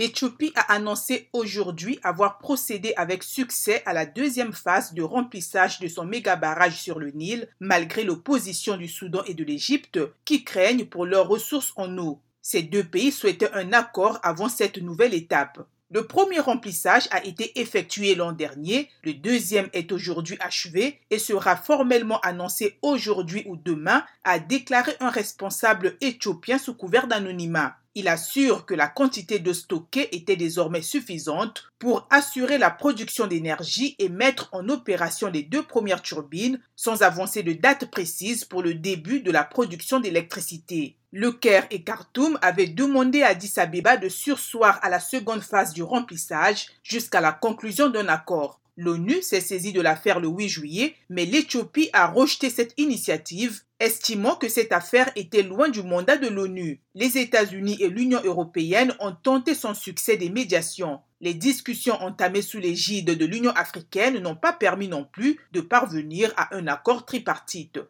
l'Éthiopie a annoncé aujourd'hui avoir procédé avec succès à la deuxième phase de remplissage de son méga barrage sur le Nil, malgré l'opposition du Soudan et de l'Égypte qui craignent pour leurs ressources en eau. Ces deux pays souhaitaient un accord avant cette nouvelle étape. Le premier remplissage a été effectué l'an dernier, le deuxième est aujourd'hui achevé et sera formellement annoncé aujourd'hui ou demain, a déclaré un responsable éthiopien sous couvert d'anonymat. Il assure que la quantité de stockée était désormais suffisante pour assurer la production d'énergie et mettre en opération les deux premières turbines sans avancer de date précise pour le début de la production d'électricité. Le Caire et Khartoum avaient demandé à Addis Abeba de sursoir à la seconde phase du remplissage jusqu'à la conclusion d'un accord. L'ONU s'est saisie de l'affaire le 8 juillet, mais l'Éthiopie a rejeté cette initiative, estimant que cette affaire était loin du mandat de l'ONU. Les États-Unis et l'Union européenne ont tenté sans succès des médiations. Les discussions entamées sous l'égide de l'Union africaine n'ont pas permis non plus de parvenir à un accord tripartite.